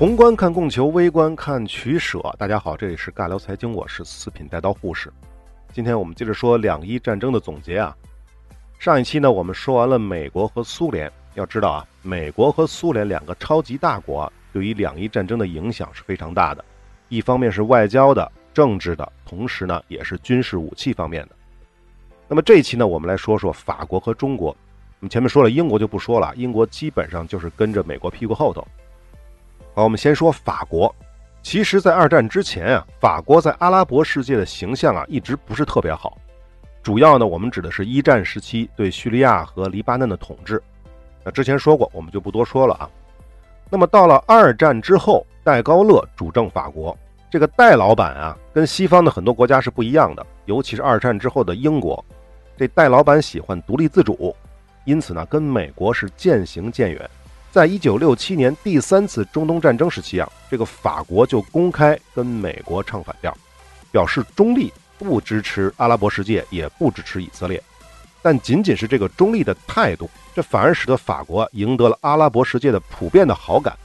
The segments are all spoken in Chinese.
宏观看供求，微观看取舍。大家好，这里是尬聊财经，我是四品带刀护士。今天我们接着说两伊战争的总结啊。上一期呢，我们说完了美国和苏联。要知道啊，美国和苏联两个超级大国对于两伊战争的影响是非常大的。一方面是外交的、政治的，同时呢也是军事武器方面的。那么这一期呢，我们来说说法国和中国。我们前面说了，英国就不说了，英国基本上就是跟着美国屁股后头。好，我们先说法国。其实，在二战之前啊，法国在阿拉伯世界的形象啊，一直不是特别好。主要呢，我们指的是一战时期对叙利亚和黎巴嫩的统治。那之前说过，我们就不多说了啊。那么到了二战之后，戴高乐主政法国，这个戴老板啊，跟西方的很多国家是不一样的，尤其是二战之后的英国，这戴老板喜欢独立自主，因此呢，跟美国是渐行渐远。在一九六七年第三次中东战争时期啊，这个法国就公开跟美国唱反调，表示中立，不支持阿拉伯世界，也不支持以色列。但仅仅是这个中立的态度，这反而使得法国赢得了阿拉伯世界的普遍的好感。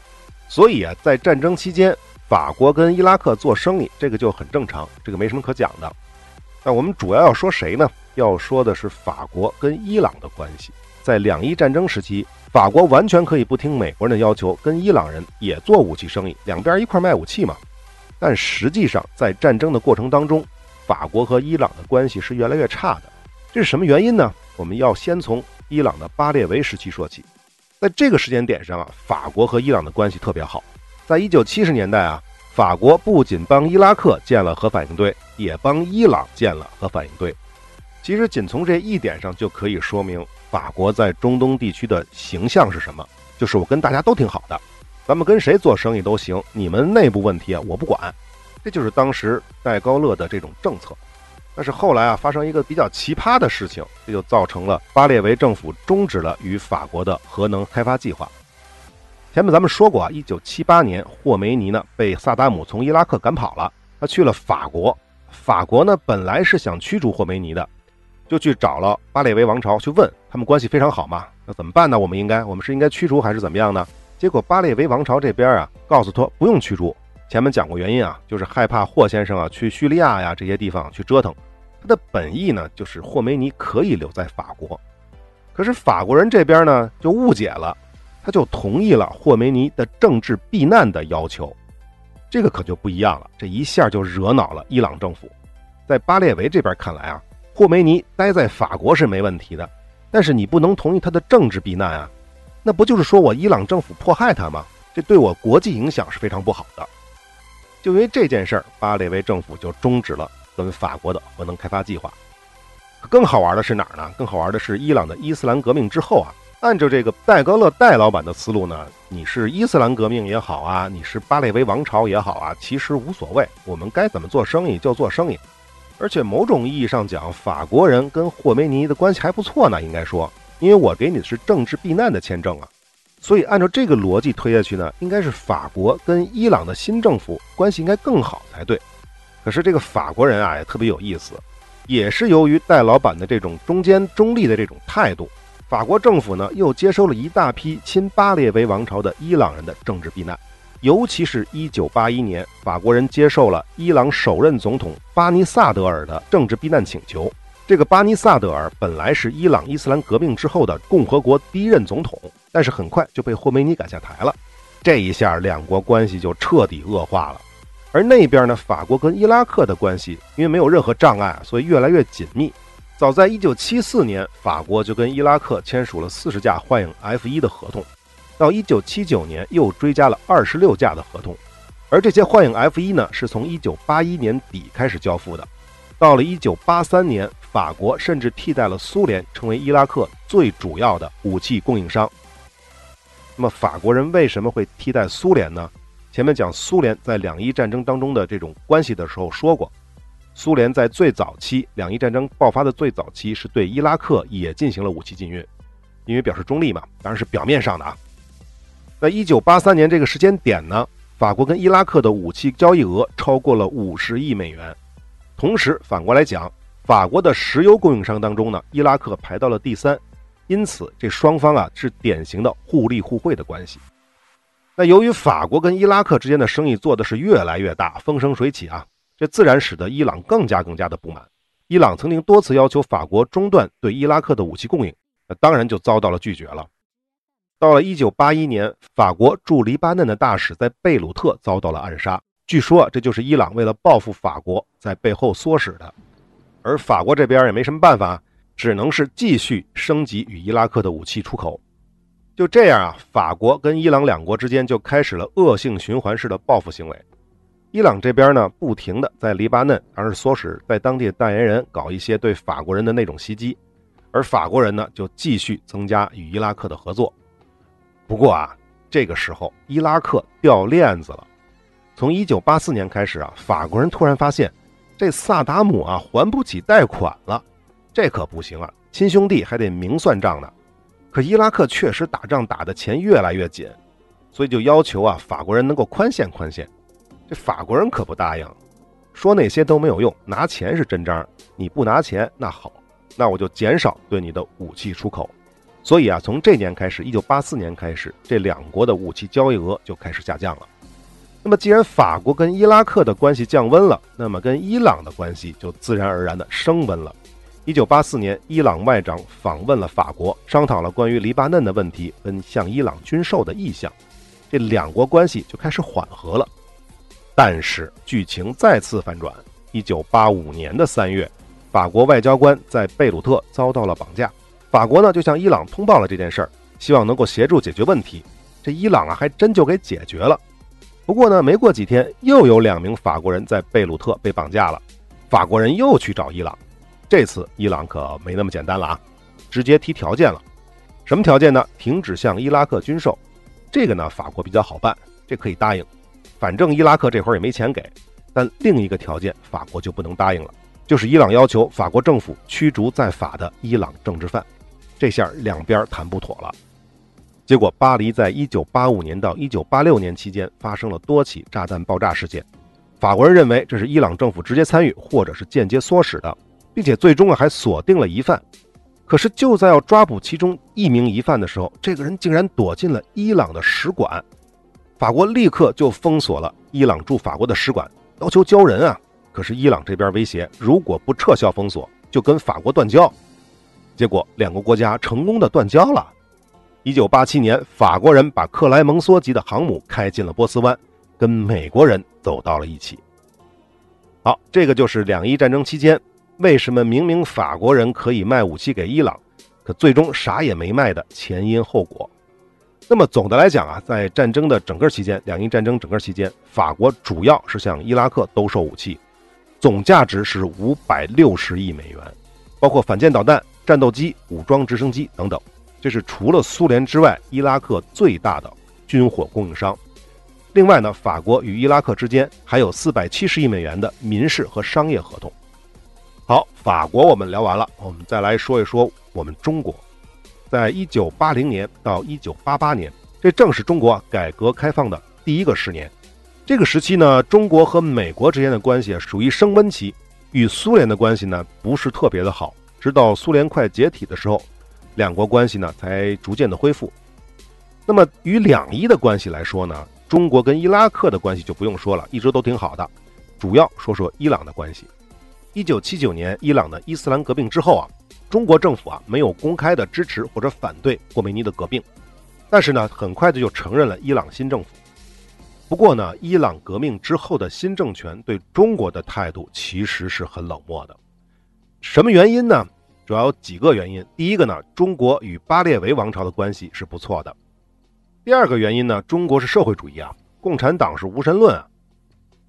所以啊，在战争期间，法国跟伊拉克做生意，这个就很正常，这个没什么可讲的。那我们主要要说谁呢？要说的是法国跟伊朗的关系。在两伊战争时期。法国完全可以不听美国人的要求，跟伊朗人也做武器生意，两边一块卖武器嘛。但实际上，在战争的过程当中，法国和伊朗的关系是越来越差的。这是什么原因呢？我们要先从伊朗的巴列维时期说起。在这个时间点上啊，法国和伊朗的关系特别好。在一九七十年代啊，法国不仅帮伊拉克建了核反应堆，也帮伊朗建了核反应堆。其实，仅从这一点上就可以说明。法国在中东地区的形象是什么？就是我跟大家都挺好的，咱们跟谁做生意都行，你们内部问题啊我不管。这就是当时戴高乐的这种政策。但是后来啊，发生一个比较奇葩的事情，这就造成了巴列维政府终止了与法国的核能开发计划。前面咱们说过啊，一九七八年，霍梅尼呢被萨达姆从伊拉克赶跑了，他去了法国。法国呢本来是想驱逐霍梅尼的。就去找了巴列维王朝去问他们关系非常好嘛？那怎么办呢？我们应该，我们是应该驱逐还是怎么样呢？结果巴列维王朝这边啊，告诉他不用驱逐。前面讲过原因啊，就是害怕霍先生啊去叙利亚呀这些地方去折腾。他的本意呢，就是霍梅尼可以留在法国。可是法国人这边呢就误解了，他就同意了霍梅尼的政治避难的要求。这个可就不一样了，这一下就惹恼了伊朗政府。在巴列维这边看来啊。霍梅尼待在法国是没问题的，但是你不能同意他的政治避难啊，那不就是说我伊朗政府迫害他吗？这对我国际影响是非常不好的。就因为这件事儿，巴列维政府就终止了跟法国的核能开发计划。更好玩的是哪儿呢？更好玩的是伊朗的伊斯兰革命之后啊，按照这个戴高乐戴老板的思路呢，你是伊斯兰革命也好啊，你是巴列维王朝也好啊，其实无所谓，我们该怎么做生意就做生意。而且某种意义上讲，法国人跟霍梅尼的关系还不错呢。应该说，因为我给你的是政治避难的签证啊，所以按照这个逻辑推下去呢，应该是法国跟伊朗的新政府关系应该更好才对。可是这个法国人啊也特别有意思，也是由于戴老板的这种中间中立的这种态度，法国政府呢又接收了一大批亲巴列维王朝的伊朗人的政治避难。尤其是一九八一年，法国人接受了伊朗首任总统巴尼萨德尔的政治避难请求。这个巴尼萨德尔本来是伊朗伊斯兰革命之后的共和国第一任总统，但是很快就被霍梅尼赶下台了。这一下，两国关系就彻底恶化了。而那边呢，法国跟伊拉克的关系因为没有任何障碍，所以越来越紧密。早在一九七四年，法国就跟伊拉克签署了四十架幻影 F 一的合同。到一九七九年，又追加了二十六架的合同，而这些幻影 F 一呢，是从一九八一年底开始交付的。到了一九八三年，法国甚至替代了苏联，成为伊拉克最主要的武器供应商。那么，法国人为什么会替代苏联呢？前面讲苏联在两伊战争当中的这种关系的时候说过，苏联在最早期两伊战争爆发的最早期，是对伊拉克也进行了武器禁运，因为表示中立嘛，当然是表面上的啊。在一九八三年这个时间点呢，法国跟伊拉克的武器交易额超过了五十亿美元。同时，反过来讲，法国的石油供应商当中呢，伊拉克排到了第三。因此，这双方啊是典型的互利互惠的关系。那由于法国跟伊拉克之间的生意做的是越来越大，风生水起啊，这自然使得伊朗更加更加的不满。伊朗曾经多次要求法国中断对伊拉克的武器供应，那当然就遭到了拒绝了。到了1981年，法国驻黎巴嫩的大使在贝鲁特遭到了暗杀，据说这就是伊朗为了报复法国在背后唆使的。而法国这边也没什么办法，只能是继续升级与伊拉克的武器出口。就这样啊，法国跟伊朗两国之间就开始了恶性循环式的报复行为。伊朗这边呢，不停的在黎巴嫩，而是唆使在当地的代言人搞一些对法国人的那种袭击，而法国人呢，就继续增加与伊拉克的合作。不过啊，这个时候伊拉克掉链子了。从1984年开始啊，法国人突然发现，这萨达姆啊还不起贷款了，这可不行啊，亲兄弟还得明算账呢。可伊拉克确实打仗打的钱越来越紧，所以就要求啊法国人能够宽限宽限。这法国人可不答应，说那些都没有用，拿钱是真章。你不拿钱，那好，那我就减少对你的武器出口。所以啊，从这年开始，一九八四年开始，这两国的武器交易额就开始下降了。那么，既然法国跟伊拉克的关系降温了，那么跟伊朗的关系就自然而然的升温了。一九八四年，伊朗外长访问了法国，商讨了关于黎巴嫩的问题跟向伊朗军售的意向，这两国关系就开始缓和了。但是剧情再次反转，一九八五年的三月，法国外交官在贝鲁特遭到了绑架，法国呢就向伊朗通报了这件事儿，希望能够协助解决问题。这伊朗啊还真就给解决了。不过呢，没过几天，又有两名法国人在贝鲁特被绑架了，法国人又去找伊朗。这次伊朗可没那么简单了啊，直接提条件了。什么条件呢？停止向伊拉克军售。这个呢，法国比较好办，这可以答应。反正伊拉克这会儿也没钱给。但另一个条件，法国就不能答应了，就是伊朗要求法国政府驱逐在法的伊朗政治犯。这下两边谈不妥了。结果，巴黎在1985年到1986年期间发生了多起炸弹爆炸事件。法国人认为这是伊朗政府直接参与或者是间接唆使的。并且最终啊还锁定了疑犯，可是就在要抓捕其中一名疑犯的时候，这个人竟然躲进了伊朗的使馆，法国立刻就封锁了伊朗驻法国的使馆，要求交人啊。可是伊朗这边威胁，如果不撤销封锁，就跟法国断交。结果两个国家成功的断交了。一九八七年，法国人把克莱蒙梭级的航母开进了波斯湾，跟美国人走到了一起。好，这个就是两伊战争期间。为什么明明法国人可以卖武器给伊朗，可最终啥也没卖的前因后果？那么总的来讲啊，在战争的整个期间，两伊战争整个期间，法国主要是向伊拉克兜售武器，总价值是五百六十亿美元，包括反舰导弹、战斗机、武装直升机等等。这是除了苏联之外，伊拉克最大的军火供应商。另外呢，法国与伊拉克之间还有四百七十亿美元的民事和商业合同。好，法国我们聊完了，我们再来说一说我们中国。在一九八零年到一九八八年，这正是中国改革开放的第一个十年。这个时期呢，中国和美国之间的关系属于升温期，与苏联的关系呢不是特别的好。直到苏联快解体的时候，两国关系呢才逐渐的恢复。那么与两伊的关系来说呢，中国跟伊拉克的关系就不用说了，一直都挺好的。主要说说伊朗的关系。一九七九年伊朗的伊斯兰革命之后啊，中国政府啊没有公开的支持或者反对霍梅尼的革命，但是呢，很快的就承认了伊朗新政府。不过呢，伊朗革命之后的新政权对中国的态度其实是很冷漠的。什么原因呢？主要有几个原因。第一个呢，中国与巴列维王朝的关系是不错的。第二个原因呢，中国是社会主义啊，共产党是无神论啊。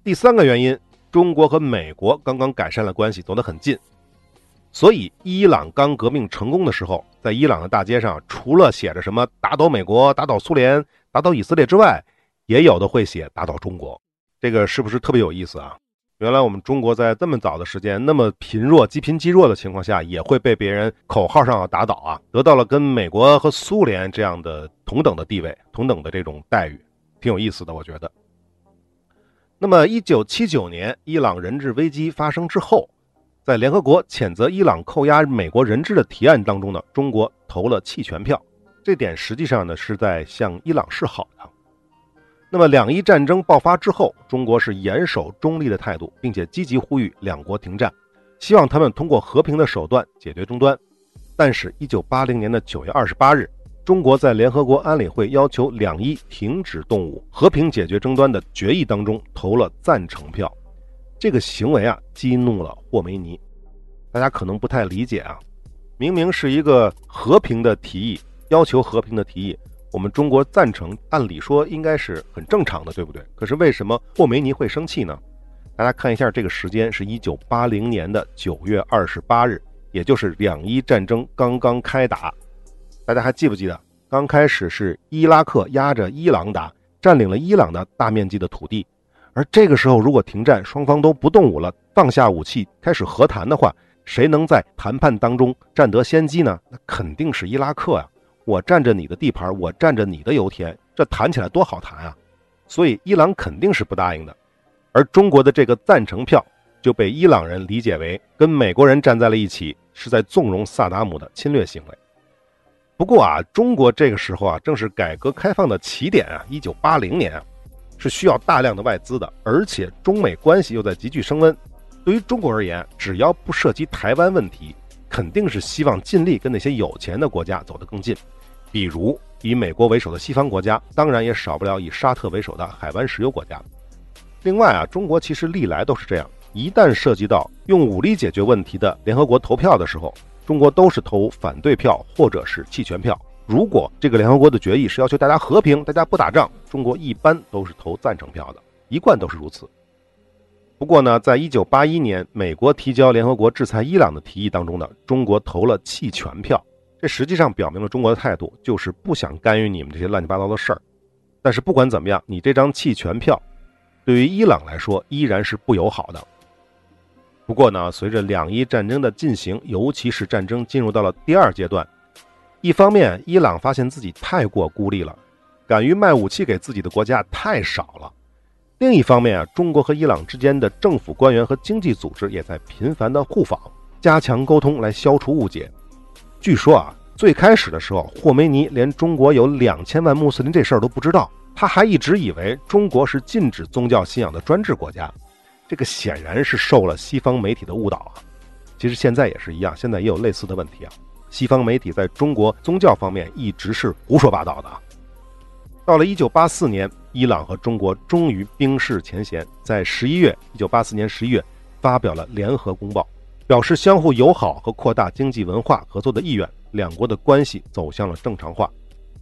第三个原因。中国和美国刚刚改善了关系，走得很近，所以伊朗刚革命成功的时候，在伊朗的大街上，除了写着什么“打倒美国、打倒苏联、打倒以色列”之外，也有的会写“打倒中国”。这个是不是特别有意思啊？原来我们中国在这么早的时间，那么贫弱、积贫积弱的情况下，也会被别人口号上打倒啊，得到了跟美国和苏联这样的同等的地位、同等的这种待遇，挺有意思的，我觉得。那么，一九七九年伊朗人质危机发生之后，在联合国谴责伊朗扣押美国人质的提案当中呢，中国投了弃权票。这点实际上呢是在向伊朗示好的。那么两伊战争爆发之后，中国是严守中立的态度，并且积极呼吁两国停战，希望他们通过和平的手段解决争端。但是，一九八零年的九月二十八日，中国在联合国安理会要求两伊停止动武、和平解决争端的决议当中投了赞成票。这个行为啊，激怒了霍梅尼。大家可能不太理解啊，明明是一个和平的提议，要求和平的提议。我们中国赞成，按理说应该是很正常的，对不对？可是为什么霍梅尼会生气呢？大家看一下这个时间，是一九八零年的九月二十八日，也就是两伊战争刚刚开打。大家还记不记得，刚开始是伊拉克压着伊朗打，占领了伊朗的大面积的土地。而这个时候，如果停战，双方都不动武了，放下武器，开始和谈的话，谁能在谈判当中占得先机呢？那肯定是伊拉克呀。我占着你的地盘，我占着你的油田，这谈起来多好谈啊！所以伊朗肯定是不答应的，而中国的这个赞成票就被伊朗人理解为跟美国人站在了一起，是在纵容萨达姆的侵略行为。不过啊，中国这个时候啊，正是改革开放的起点啊，一九八零年啊，是需要大量的外资的，而且中美关系又在急剧升温。对于中国而言，只要不涉及台湾问题，肯定是希望尽力跟那些有钱的国家走得更近。比如以美国为首的西方国家，当然也少不了以沙特为首的海湾石油国家。另外啊，中国其实历来都是这样，一旦涉及到用武力解决问题的联合国投票的时候，中国都是投反对票或者是弃权票。如果这个联合国的决议是要求大家和平，大家不打仗，中国一般都是投赞成票的，一贯都是如此。不过呢，在一九八一年美国提交联合国制裁伊朗的提议当中呢，中国投了弃权票。这实际上表明了中国的态度，就是不想干预你们这些乱七八糟的事儿。但是不管怎么样，你这张弃权票，对于伊朗来说依然是不友好的。不过呢，随着两伊战争的进行，尤其是战争进入到了第二阶段，一方面伊朗发现自己太过孤立了，敢于卖武器给自己的国家太少了；另一方面啊，中国和伊朗之间的政府官员和经济组织也在频繁的互访，加强沟通来消除误解。据说啊，最开始的时候，霍梅尼连中国有两千万穆斯林这事儿都不知道，他还一直以为中国是禁止宗教信仰的专制国家。这个显然是受了西方媒体的误导啊。其实现在也是一样，现在也有类似的问题啊。西方媒体在中国宗教方面一直是胡说八道的。到了一九八四年，伊朗和中国终于冰释前嫌，在十一月，一九八四年十一月发表了联合公报。表示相互友好和扩大经济文化合作的意愿，两国的关系走向了正常化。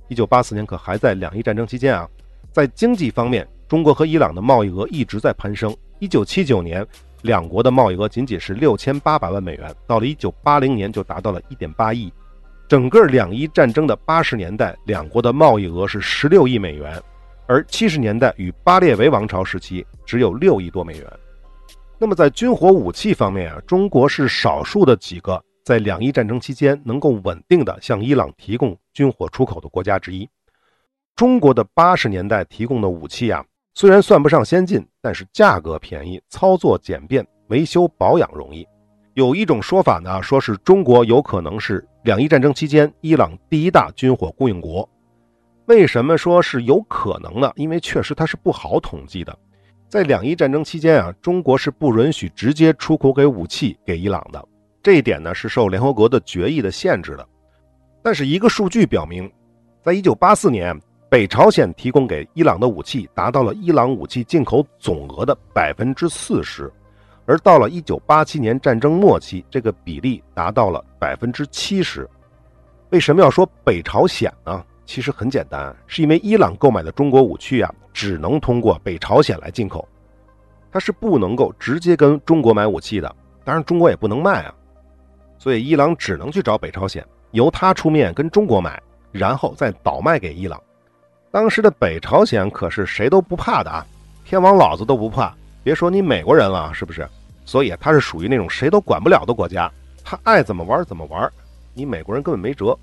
一九八四年可还在两伊战争期间啊，在经济方面，中国和伊朗的贸易额一直在攀升。一九七九年，两国的贸易额仅仅是六千八百万美元，到了一九八零年就达到了一点八亿。整个两伊战争的八十年代，两国的贸易额是十六亿美元，而七十年代与巴列维王朝时期只有六亿多美元。那么在军火武器方面啊，中国是少数的几个在两伊战争期间能够稳定的向伊朗提供军火出口的国家之一。中国的八十年代提供的武器啊，虽然算不上先进，但是价格便宜，操作简便，维修保养容易。有一种说法呢，说是中国有可能是两伊战争期间伊朗第一大军火供应国。为什么说是有可能呢？因为确实它是不好统计的。在两伊战争期间啊，中国是不允许直接出口给武器给伊朗的，这一点呢是受联合国的决议的限制的。但是一个数据表明，在一九八四年，北朝鲜提供给伊朗的武器达到了伊朗武器进口总额的百分之四十，而到了一九八七年战争末期，这个比例达到了百分之七十。为什么要说北朝鲜呢？其实很简单，是因为伊朗购买的中国武器啊，只能通过北朝鲜来进口，它是不能够直接跟中国买武器的。当然，中国也不能卖啊，所以伊朗只能去找北朝鲜，由他出面跟中国买，然后再倒卖给伊朗。当时的北朝鲜可是谁都不怕的啊，天王老子都不怕，别说你美国人了，是不是？所以他是属于那种谁都管不了的国家，他爱怎么玩怎么玩，你美国人根本没辙。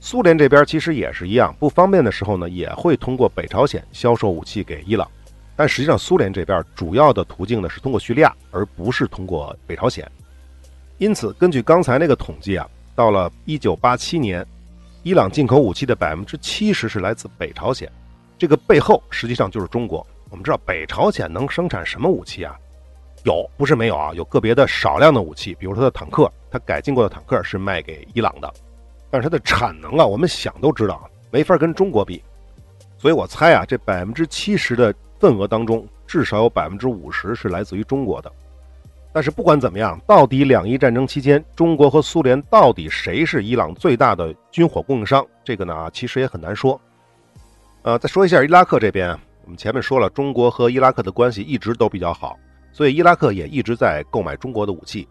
苏联这边其实也是一样，不方便的时候呢，也会通过北朝鲜销售武器给伊朗。但实际上，苏联这边主要的途径呢是通过叙利亚，而不是通过北朝鲜。因此，根据刚才那个统计啊，到了1987年，伊朗进口武器的百分之七十是来自北朝鲜。这个背后实际上就是中国。我们知道北朝鲜能生产什么武器啊？有，不是没有啊，有个别的少量的武器，比如说它的坦克，它改进过的坦克是卖给伊朗的，但是它的产能啊，我们想都知道，没法跟中国比。所以我猜啊，这百分之七十的份额当中，至少有百分之五十是来自于中国的。但是不管怎么样，到底两伊战争期间，中国和苏联到底谁是伊朗最大的军火供应商？这个呢，其实也很难说。呃，再说一下伊拉克这边，我们前面说了，中国和伊拉克的关系一直都比较好，所以伊拉克也一直在购买中国的武器。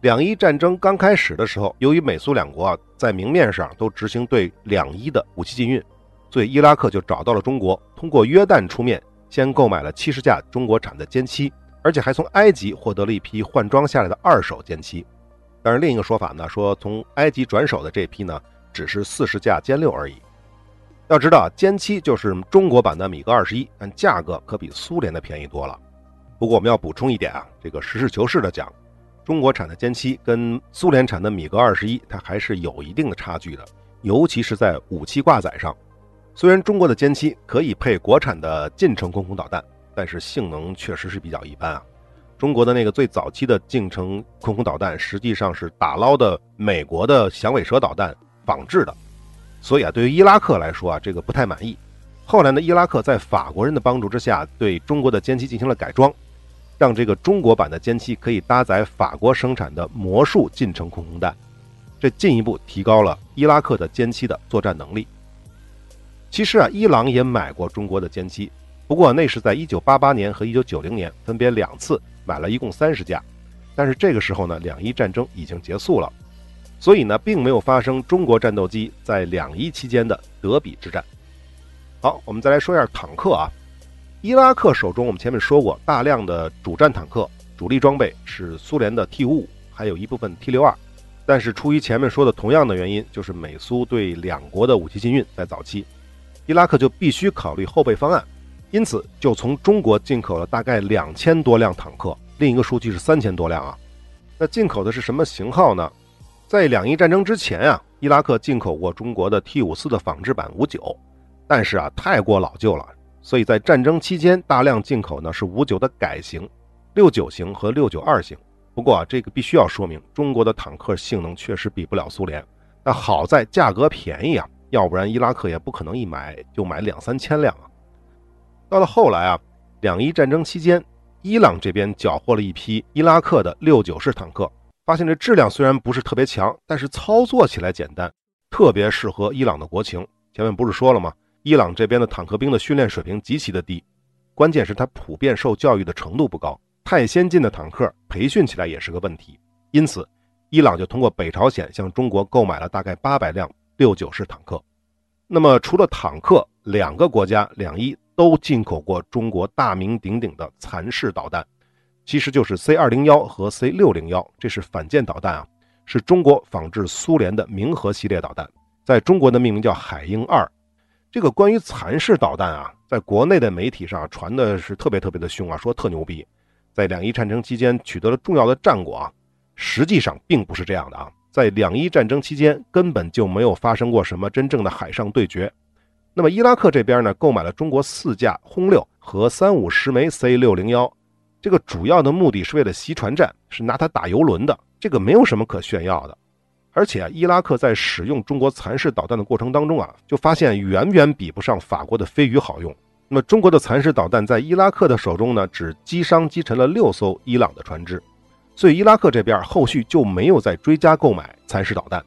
两伊战争刚开始的时候，由于美苏两国啊在明面上都执行对两伊的武器禁运，所以伊拉克就找到了中国，通过约旦出面，先购买了七十架中国产的歼七。而且还从埃及获得了一批换装下来的二手歼七，但是另一个说法呢，说从埃及转手的这批呢，只是四十架歼六而已。要知道，歼七就是中国版的米格二十一，但价格可比苏联的便宜多了。不过我们要补充一点啊，这个实事求是的讲，中国产的歼七跟苏联产的米格二十一，它还是有一定的差距的，尤其是在武器挂载上。虽然中国的歼七可以配国产的近程空空导弹。但是性能确实是比较一般啊！中国的那个最早期的近程空空导弹，实际上是打捞的美国的响尾蛇导弹仿制的，所以啊，对于伊拉克来说啊，这个不太满意。后来呢，伊拉克在法国人的帮助之下，对中国的歼七进行了改装，让这个中国版的歼七可以搭载法国生产的魔术近程空空弹，这进一步提高了伊拉克的歼七的作战能力。其实啊，伊朗也买过中国的歼七。不过那是在一九八八年和一九九零年分别两次买了一共三十架，但是这个时候呢，两伊战争已经结束了，所以呢，并没有发生中国战斗机在两伊期间的德比之战。好，我们再来说一下坦克啊，伊拉克手中我们前面说过，大量的主战坦克主力装备是苏联的 T 五五，还有一部分 T 六二，但是出于前面说的同样的原因，就是美苏对两国的武器禁运，在早期，伊拉克就必须考虑后备方案。因此，就从中国进口了大概两千多辆坦克，另一个数据是三千多辆啊。那进口的是什么型号呢？在两伊战争之前啊，伊拉克进口过中国的 T 五四的仿制版五九，但是啊，太过老旧了，所以在战争期间大量进口呢是五九的改型，六九型和六九二型。不过啊，这个必须要说明，中国的坦克性能确实比不了苏联。那好在价格便宜啊，要不然伊拉克也不可能一买就买两三千辆啊。到了后来啊，两伊战争期间，伊朗这边缴获了一批伊拉克的六九式坦克，发现这质量虽然不是特别强，但是操作起来简单，特别适合伊朗的国情。前面不是说了吗？伊朗这边的坦克兵的训练水平极其的低，关键是它普遍受教育的程度不高，太先进的坦克培训起来也是个问题。因此，伊朗就通过北朝鲜向中国购买了大概八百辆六九式坦克。那么，除了坦克，两个国家两伊。都进口过中国大名鼎鼎的蚕式导弹，其实就是 C 二零幺和 C 六零幺，这是反舰导弹啊，是中国仿制苏联的明和系列导弹，在中国的命名叫海鹰二。这个关于蚕式导弹啊，在国内的媒体上传的是特别特别的凶啊，说特牛逼，在两伊战争期间取得了重要的战果啊，实际上并不是这样的啊，在两伊战争期间根本就没有发生过什么真正的海上对决。那么伊拉克这边呢，购买了中国四架轰六和三五十枚 C 六零幺，这个主要的目的是为了袭船战，是拿它打游轮的，这个没有什么可炫耀的。而且啊伊拉克在使用中国蚕式导弹的过程当中啊，就发现远远比不上法国的飞鱼好用。那么中国的蚕式导弹在伊拉克的手中呢，只击伤击沉了六艘伊朗的船只，所以伊拉克这边后续就没有再追加购买蚕式导弹，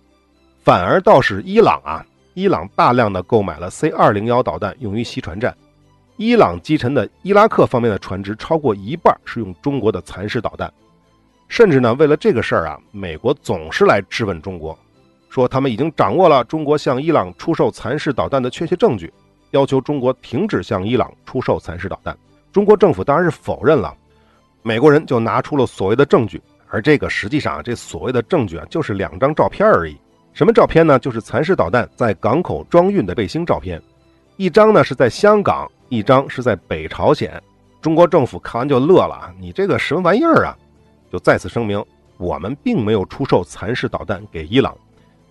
反而倒是伊朗啊。伊朗大量的购买了 C 二零幺导弹用于袭船战，伊朗击沉的伊拉克方面的船只超过一半是用中国的蚕式导弹，甚至呢，为了这个事儿啊，美国总是来质问中国，说他们已经掌握了中国向伊朗出售蚕式导弹的确切证据，要求中国停止向伊朗出售蚕式导弹。中国政府当然是否认了，美国人就拿出了所谓的证据，而这个实际上啊这所谓的证据啊，就是两张照片而已。什么照片呢？就是蚕式导弹在港口装运的卫星照片，一张呢是在香港，一张是在北朝鲜。中国政府看完就乐了啊，你这个什么玩意儿啊？就再次声明，我们并没有出售蚕式导弹给伊朗，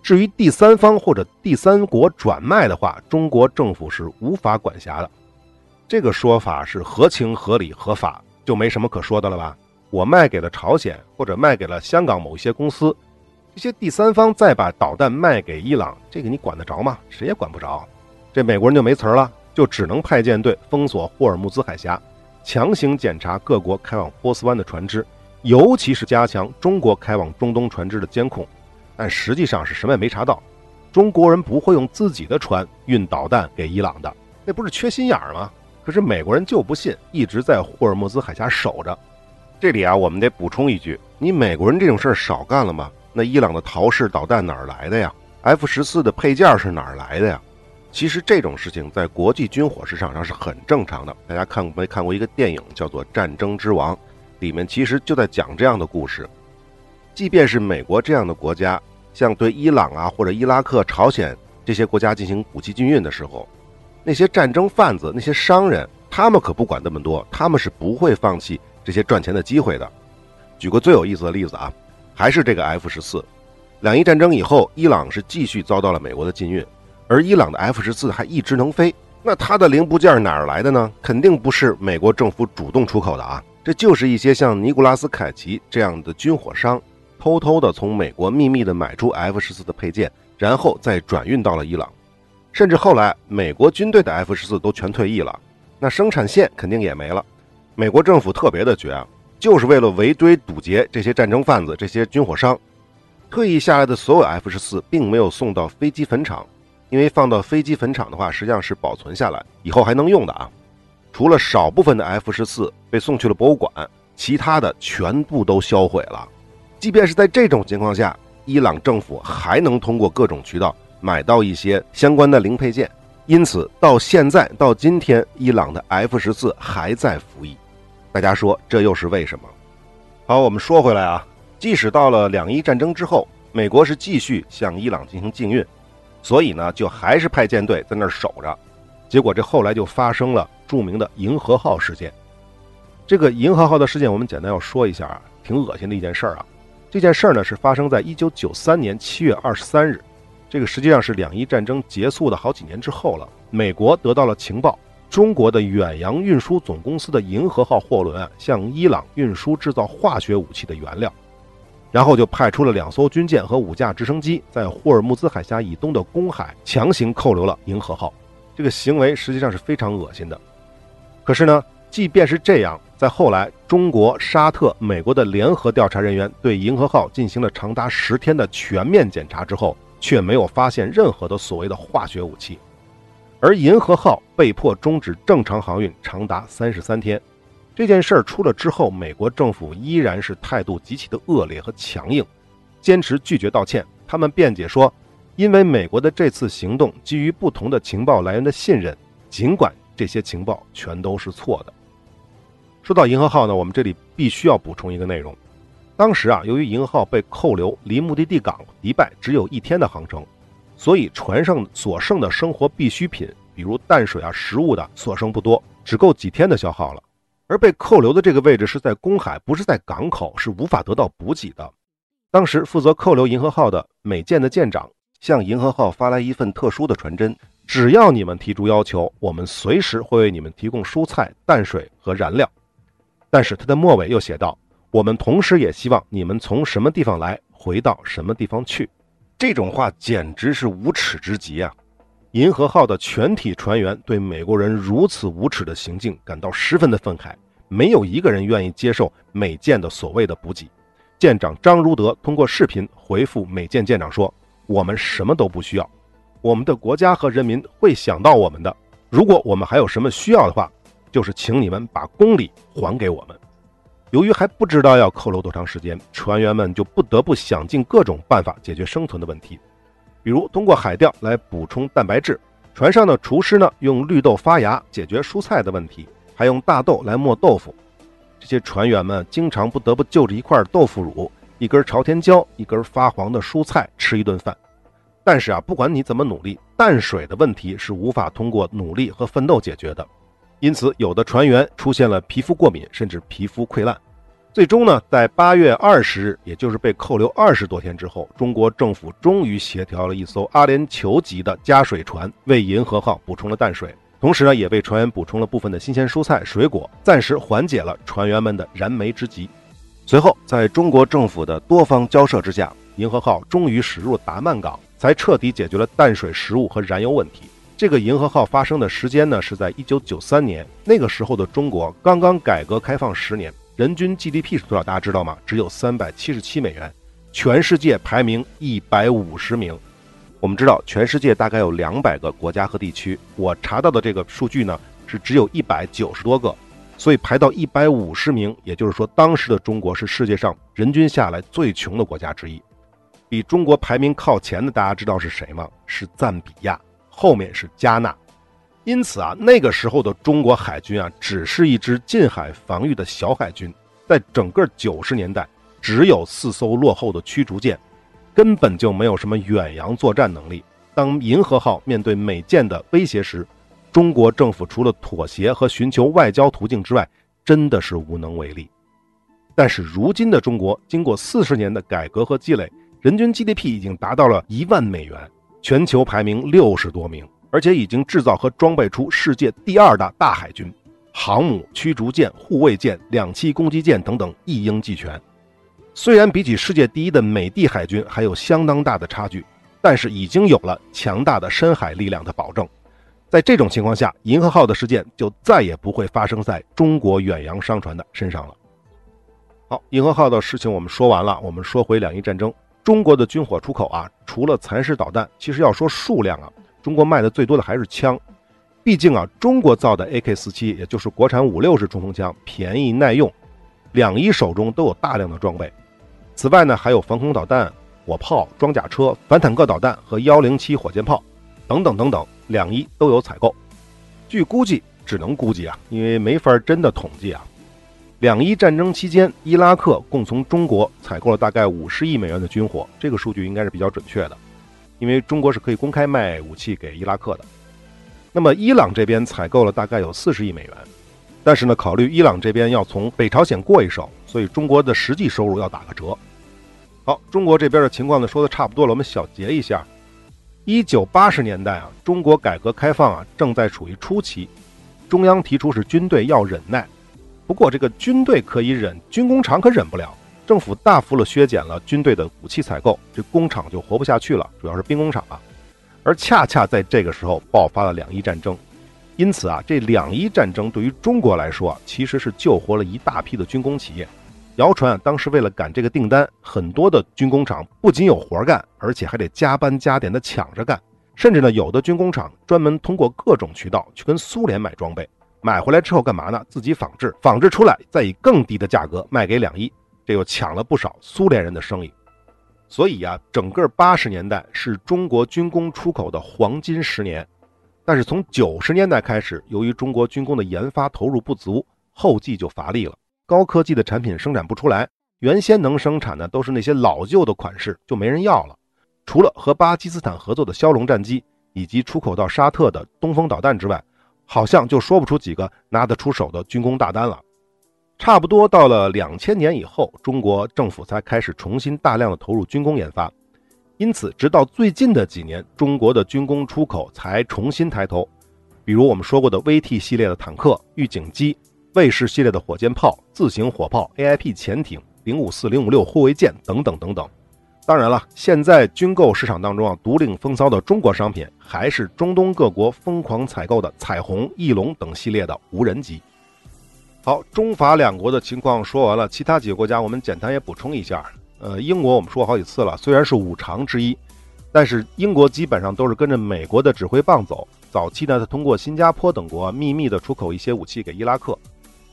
至于第三方或者第三国转卖的话，中国政府是无法管辖的。这个说法是合情合理合法，就没什么可说的了吧？我卖给了朝鲜，或者卖给了香港某一些公司，这些第三方再把导弹卖给伊朗，这个你管得着吗？谁也管不着。这美国人就没词儿了，就只能派舰队封锁霍尔木兹海峡，强行检查各国开往波斯湾的船只，尤其是加强中国开往中东船只的监控。但实际上是什么也没查到，中国人不会用自己的船运导弹给伊朗的，那不是缺心眼儿吗？可是美国人就不信，一直在霍尔木兹海峡守着。这里啊，我们得补充一句：你美国人这种事儿少干了吗？那伊朗的陶式导弹哪儿来的呀？F 十四的配件是哪儿来的呀？其实这种事情在国际军火市场上是很正常的。大家看没看过一个电影叫做《战争之王》，里面其实就在讲这样的故事。即便是美国这样的国家，像对伊朗啊或者伊拉克、朝鲜这些国家进行武器禁运的时候。那些战争贩子、那些商人，他们可不管那么多，他们是不会放弃这些赚钱的机会的。举个最有意思的例子啊，还是这个 F 十四。两伊战争以后，伊朗是继续遭到了美国的禁运，而伊朗的 F 十四还一直能飞。那它的零部件哪儿来的呢？肯定不是美国政府主动出口的啊，这就是一些像尼古拉斯凯奇这样的军火商，偷偷的从美国秘密的买出 F 十四的配件，然后再转运到了伊朗。甚至后来，美国军队的 F 十四都全退役了，那生产线肯定也没了。美国政府特别的绝啊，就是为了围追堵截这些战争贩子、这些军火商。退役下来的所有 F 十四并没有送到飞机坟场，因为放到飞机坟场的话，实际上是保存下来，以后还能用的啊。除了少部分的 F 十四被送去了博物馆，其他的全部都销毁了。即便是在这种情况下，伊朗政府还能通过各种渠道。买到一些相关的零配件，因此到现在到今天，伊朗的 F 十四还在服役。大家说这又是为什么？好，我们说回来啊，即使到了两伊战争之后，美国是继续向伊朗进行禁运，所以呢，就还是派舰队在那儿守着。结果这后来就发生了著名的银河号事件。这个银河号的事件，我们简单要说一下啊，挺恶心的一件事儿啊。这件事儿呢，是发生在一九九三年七月二十三日。这个实际上是两伊战争结束的好几年之后了。美国得到了情报，中国的远洋运输总公司的银河号货轮啊，向伊朗运输制造化学武器的原料，然后就派出了两艘军舰和五架直升机，在霍尔木兹海峡以东的公海强行扣留了银河号。这个行为实际上是非常恶心的。可是呢，即便是这样，在后来，中国、沙特、美国的联合调查人员对银河号进行了长达十天的全面检查之后。却没有发现任何的所谓的化学武器，而银河号被迫终止正常航运长达三十三天。这件事儿出了之后，美国政府依然是态度极其的恶劣和强硬，坚持拒绝道歉。他们辩解说，因为美国的这次行动基于不同的情报来源的信任，尽管这些情报全都是错的。说到银河号呢，我们这里必须要补充一个内容。当时啊，由于银河号被扣留，离目的地港迪拜只有一天的航程，所以船上所剩的生活必需品，比如淡水啊、食物的所剩不多，只够几天的消耗了。而被扣留的这个位置是在公海，不是在港口，是无法得到补给的。当时负责扣留银河号的美舰的舰长向银河号发来一份特殊的传真：只要你们提出要求，我们随时会为你们提供蔬菜、淡水和燃料。但是他的末尾又写道。我们同时也希望你们从什么地方来，回到什么地方去。这种话简直是无耻之极啊！银河号的全体船员对美国人如此无耻的行径感到十分的愤慨，没有一个人愿意接受美舰的所谓的补给。舰长张如德通过视频回复美舰舰长说：“我们什么都不需要，我们的国家和人民会想到我们的。如果我们还有什么需要的话，就是请你们把公理还给我们。”由于还不知道要扣留多长时间，船员们就不得不想尽各种办法解决生存的问题，比如通过海钓来补充蛋白质。船上的厨师呢，用绿豆发芽解决蔬菜的问题，还用大豆来磨豆腐。这些船员们经常不得不就着一块豆腐乳、一根朝天椒、一根发黄的蔬菜吃一顿饭。但是啊，不管你怎么努力，淡水的问题是无法通过努力和奋斗解决的。因此，有的船员出现了皮肤过敏，甚至皮肤溃烂。最终呢，在八月二十日，也就是被扣留二十多天之后，中国政府终于协调了一艘阿联酋级的加水船，为银河号补充了淡水，同时呢，也为船员补充了部分的新鲜蔬菜、水果，暂时缓解了船员们的燃眉之急。随后，在中国政府的多方交涉之下，银河号终于驶入达曼港，才彻底解决了淡水、食物和燃油问题。这个银河号发生的时间呢，是在一九九三年，那个时候的中国刚刚改革开放十年。人均 GDP 是多少？大家知道吗？只有三百七十七美元，全世界排名一百五十名。我们知道，全世界大概有两百个国家和地区，我查到的这个数据呢是只有一百九十多个，所以排到一百五十名，也就是说，当时的中国是世界上人均下来最穷的国家之一。比中国排名靠前的，大家知道是谁吗？是赞比亚，后面是加纳。因此啊，那个时候的中国海军啊，只是一支近海防御的小海军，在整个九十年代，只有四艘落后的驱逐舰，根本就没有什么远洋作战能力。当银河号面对美舰的威胁时，中国政府除了妥协和寻求外交途径之外，真的是无能为力。但是如今的中国，经过四十年的改革和积累，人均 GDP 已经达到了一万美元，全球排名六十多名。而且已经制造和装备出世界第二大大海军，航母、驱逐舰、护卫舰、两栖攻击舰等等一应俱全。虽然比起世界第一的美帝海军还有相当大的差距，但是已经有了强大的深海力量的保证。在这种情况下，银河号的事件就再也不会发生在中国远洋商船的身上了。好，银河号的事情我们说完了，我们说回两伊战争，中国的军火出口啊，除了蚕食导弹，其实要说数量啊。中国卖的最多的还是枪，毕竟啊，中国造的 AK-47，也就是国产五六式冲锋枪，便宜耐用，两伊手中都有大量的装备。此外呢，还有防空导弹、火炮、装甲车、反坦克导弹和幺零七火箭炮等等等等，两伊都有采购。据估计，只能估计啊，因为没法真的统计啊。两伊战争期间，伊拉克共从中国采购了大概五十亿美元的军火，这个数据应该是比较准确的。因为中国是可以公开卖武器给伊拉克的，那么伊朗这边采购了大概有四十亿美元，但是呢，考虑伊朗这边要从北朝鲜过一手，所以中国的实际收入要打个折。好，中国这边的情况呢说的差不多了，我们小结一下：一九八十年代啊，中国改革开放啊正在处于初期，中央提出是军队要忍耐，不过这个军队可以忍，军工厂可忍不了。政府大幅的削减了军队的武器采购，这工厂就活不下去了，主要是兵工厂啊。而恰恰在这个时候爆发了两伊战争，因此啊，这两伊战争对于中国来说啊，其实是救活了一大批的军工企业。谣传啊，当时为了赶这个订单，很多的军工厂不仅有活干，而且还得加班加点的抢着干，甚至呢，有的军工厂专门通过各种渠道去跟苏联买装备，买回来之后干嘛呢？自己仿制，仿制出来再以更低的价格卖给两伊。这又抢了不少苏联人的生意，所以呀，整个八十年代是中国军工出口的黄金十年。但是从九十年代开始，由于中国军工的研发投入不足，后继就乏力了，高科技的产品生产不出来，原先能生产的都是那些老旧的款式，就没人要了。除了和巴基斯坦合作的枭龙战机以及出口到沙特的东风导弹之外，好像就说不出几个拿得出手的军工大单了。差不多到了两千年以后，中国政府才开始重新大量的投入军工研发，因此直到最近的几年，中国的军工出口才重新抬头。比如我们说过的 VT 系列的坦克、预警机、卫士系列的火箭炮、自行火炮、AIP 潜艇、零五四、零五六护卫舰等等等等。当然了，现在军购市场当中啊，独领风骚的中国商品还是中东各国疯狂采购的彩虹、翼龙等系列的无人机。好，中法两国的情况说完了，其他几个国家我们简单也补充一下。呃，英国我们说好几次了，虽然是五常之一，但是英国基本上都是跟着美国的指挥棒走。早期呢，他通过新加坡等国秘密的出口一些武器给伊拉克，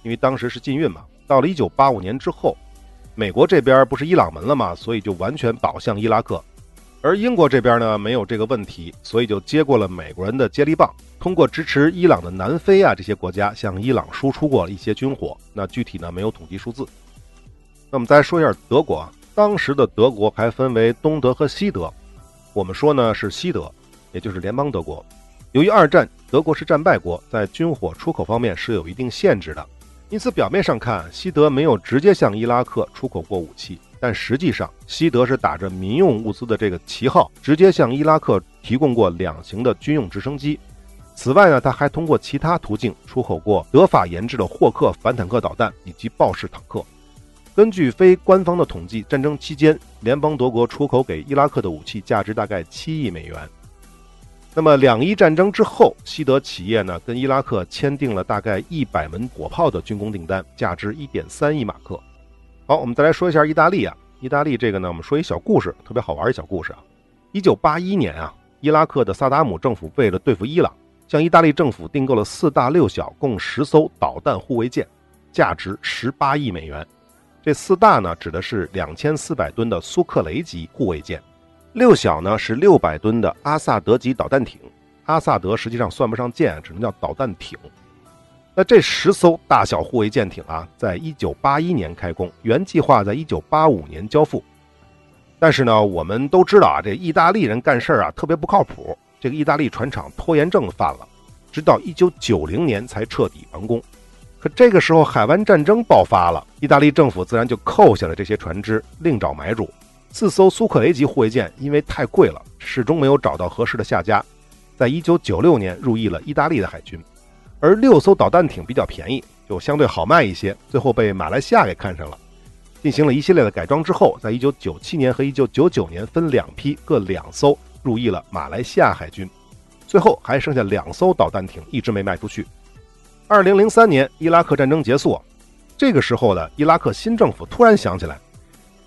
因为当时是禁运嘛。到了一九八五年之后，美国这边不是伊朗门了嘛，所以就完全倒向伊拉克。而英国这边呢没有这个问题，所以就接过了美国人的接力棒，通过支持伊朗的南非啊这些国家向伊朗输出过一些军火。那具体呢没有统计数字。那么再说一下德国，当时的德国还分为东德和西德，我们说呢是西德，也就是联邦德国。由于二战德国是战败国，在军火出口方面是有一定限制的，因此，表面上看，西德没有直接向伊拉克出口过武器，但实际上，西德是打着民用物资的这个旗号，直接向伊拉克提供过两型的军用直升机。此外呢，他还通过其他途径出口过德法研制的霍克反坦克导弹以及豹式坦克。根据非官方的统计，战争期间，联邦德国出口给伊拉克的武器价值大概七亿美元。那么，两伊战争之后，西德企业呢跟伊拉克签订了大概一百门火炮的军工订单，价值一点三亿马克。好，我们再来说一下意大利啊，意大利这个呢，我们说一小故事，特别好玩一小故事啊。一九八一年啊，伊拉克的萨达姆政府为了对付伊朗，向意大利政府订购了四大六小共十艘导弹护卫舰，价值十八亿美元。这四大呢，指的是两千四百吨的苏克雷级护卫舰。六小呢是六百吨的阿萨德级导弹艇，阿萨德实际上算不上舰，只能叫导弹艇。那这十艘大小护卫舰艇啊，在一九八一年开工，原计划在一九八五年交付。但是呢，我们都知道啊，这意大利人干事啊特别不靠谱，这个意大利船厂拖延症犯了，直到一九九零年才彻底完工。可这个时候海湾战争爆发了，意大利政府自然就扣下了这些船只，另找买主。四艘苏克雷级护卫舰因为太贵了，始终没有找到合适的下家，在一九九六年入役了意大利的海军，而六艘导弹艇比较便宜，就相对好卖一些，最后被马来西亚给看上了，进行了一系列的改装之后，在一九九七年和一九九九年分两批各两艘入役了马来西亚海军，最后还剩下两艘导弹艇一直没卖出去。二零零三年伊拉克战争结束，这个时候的伊拉克新政府突然想起来。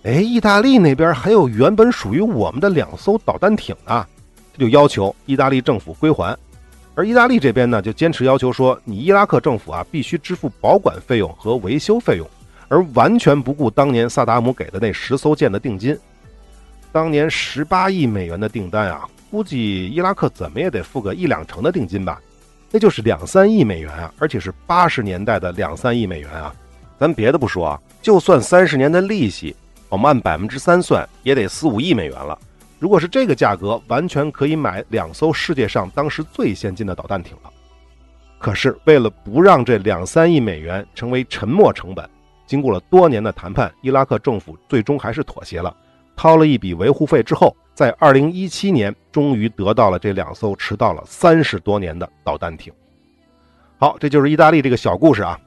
哎，意大利那边还有原本属于我们的两艘导弹艇呢，他就要求意大利政府归还。而意大利这边呢，就坚持要求说，你伊拉克政府啊，必须支付保管费用和维修费用，而完全不顾当年萨达姆给的那十艘舰的定金。当年十八亿美元的订单啊，估计伊拉克怎么也得付个一两成的定金吧，那就是两三亿美元啊，而且是八十年代的两三亿美元啊。咱别的不说啊，就算三十年的利息。我们按百分之三算，也得四五亿美元了。如果是这个价格，完全可以买两艘世界上当时最先进的导弹艇了。可是，为了不让这两三亿美元成为沉没成本，经过了多年的谈判，伊拉克政府最终还是妥协了，掏了一笔维护费之后，在二零一七年终于得到了这两艘迟到了三十多年的导弹艇。好，这就是意大利这个小故事啊。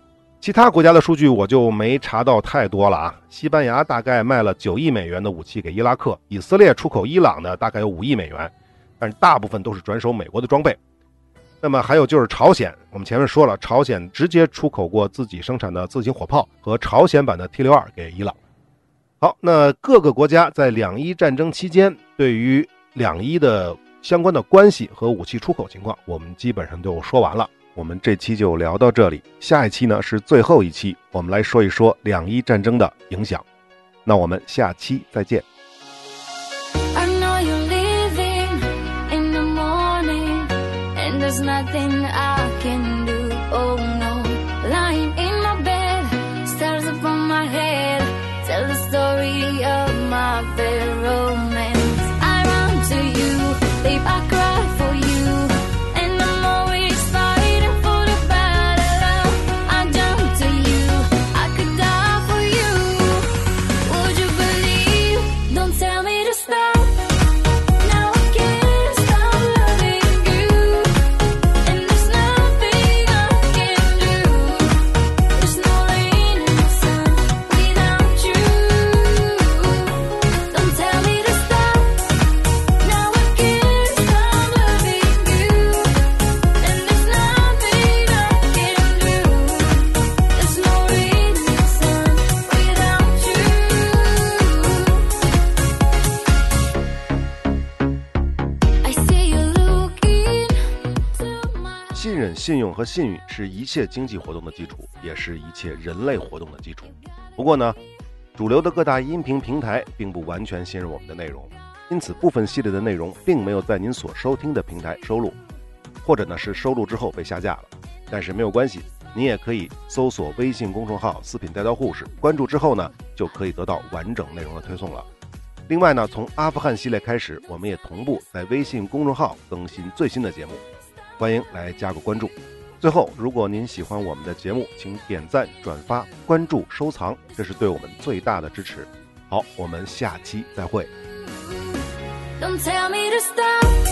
其他国家的数据我就没查到太多了啊。西班牙大概卖了九亿美元的武器给伊拉克，以色列出口伊朗的大概有五亿美元，但是大部分都是转手美国的装备。那么还有就是朝鲜，我们前面说了，朝鲜直接出口过自己生产的自行火炮和朝鲜版的 T 六二给伊朗。好，那各个国家在两伊战争期间对于两伊的相关的关系和武器出口情况，我们基本上就说完了。我们这期就聊到这里，下一期呢是最后一期，我们来说一说两伊战争的影响。那我们下期再见。和信誉是一切经济活动的基础，也是一切人类活动的基础。不过呢，主流的各大音频平台并不完全信任我们的内容，因此部分系列的内容并没有在您所收听的平台收录，或者呢是收录之后被下架了。但是没有关系，您也可以搜索微信公众号“四品带刀护士”，关注之后呢，就可以得到完整内容的推送了。另外呢，从阿富汗系列开始，我们也同步在微信公众号更新最新的节目。欢迎来加个关注。最后，如果您喜欢我们的节目，请点赞、转发、关注、收藏，这是对我们最大的支持。好，我们下期再会。Don't tell me to stop.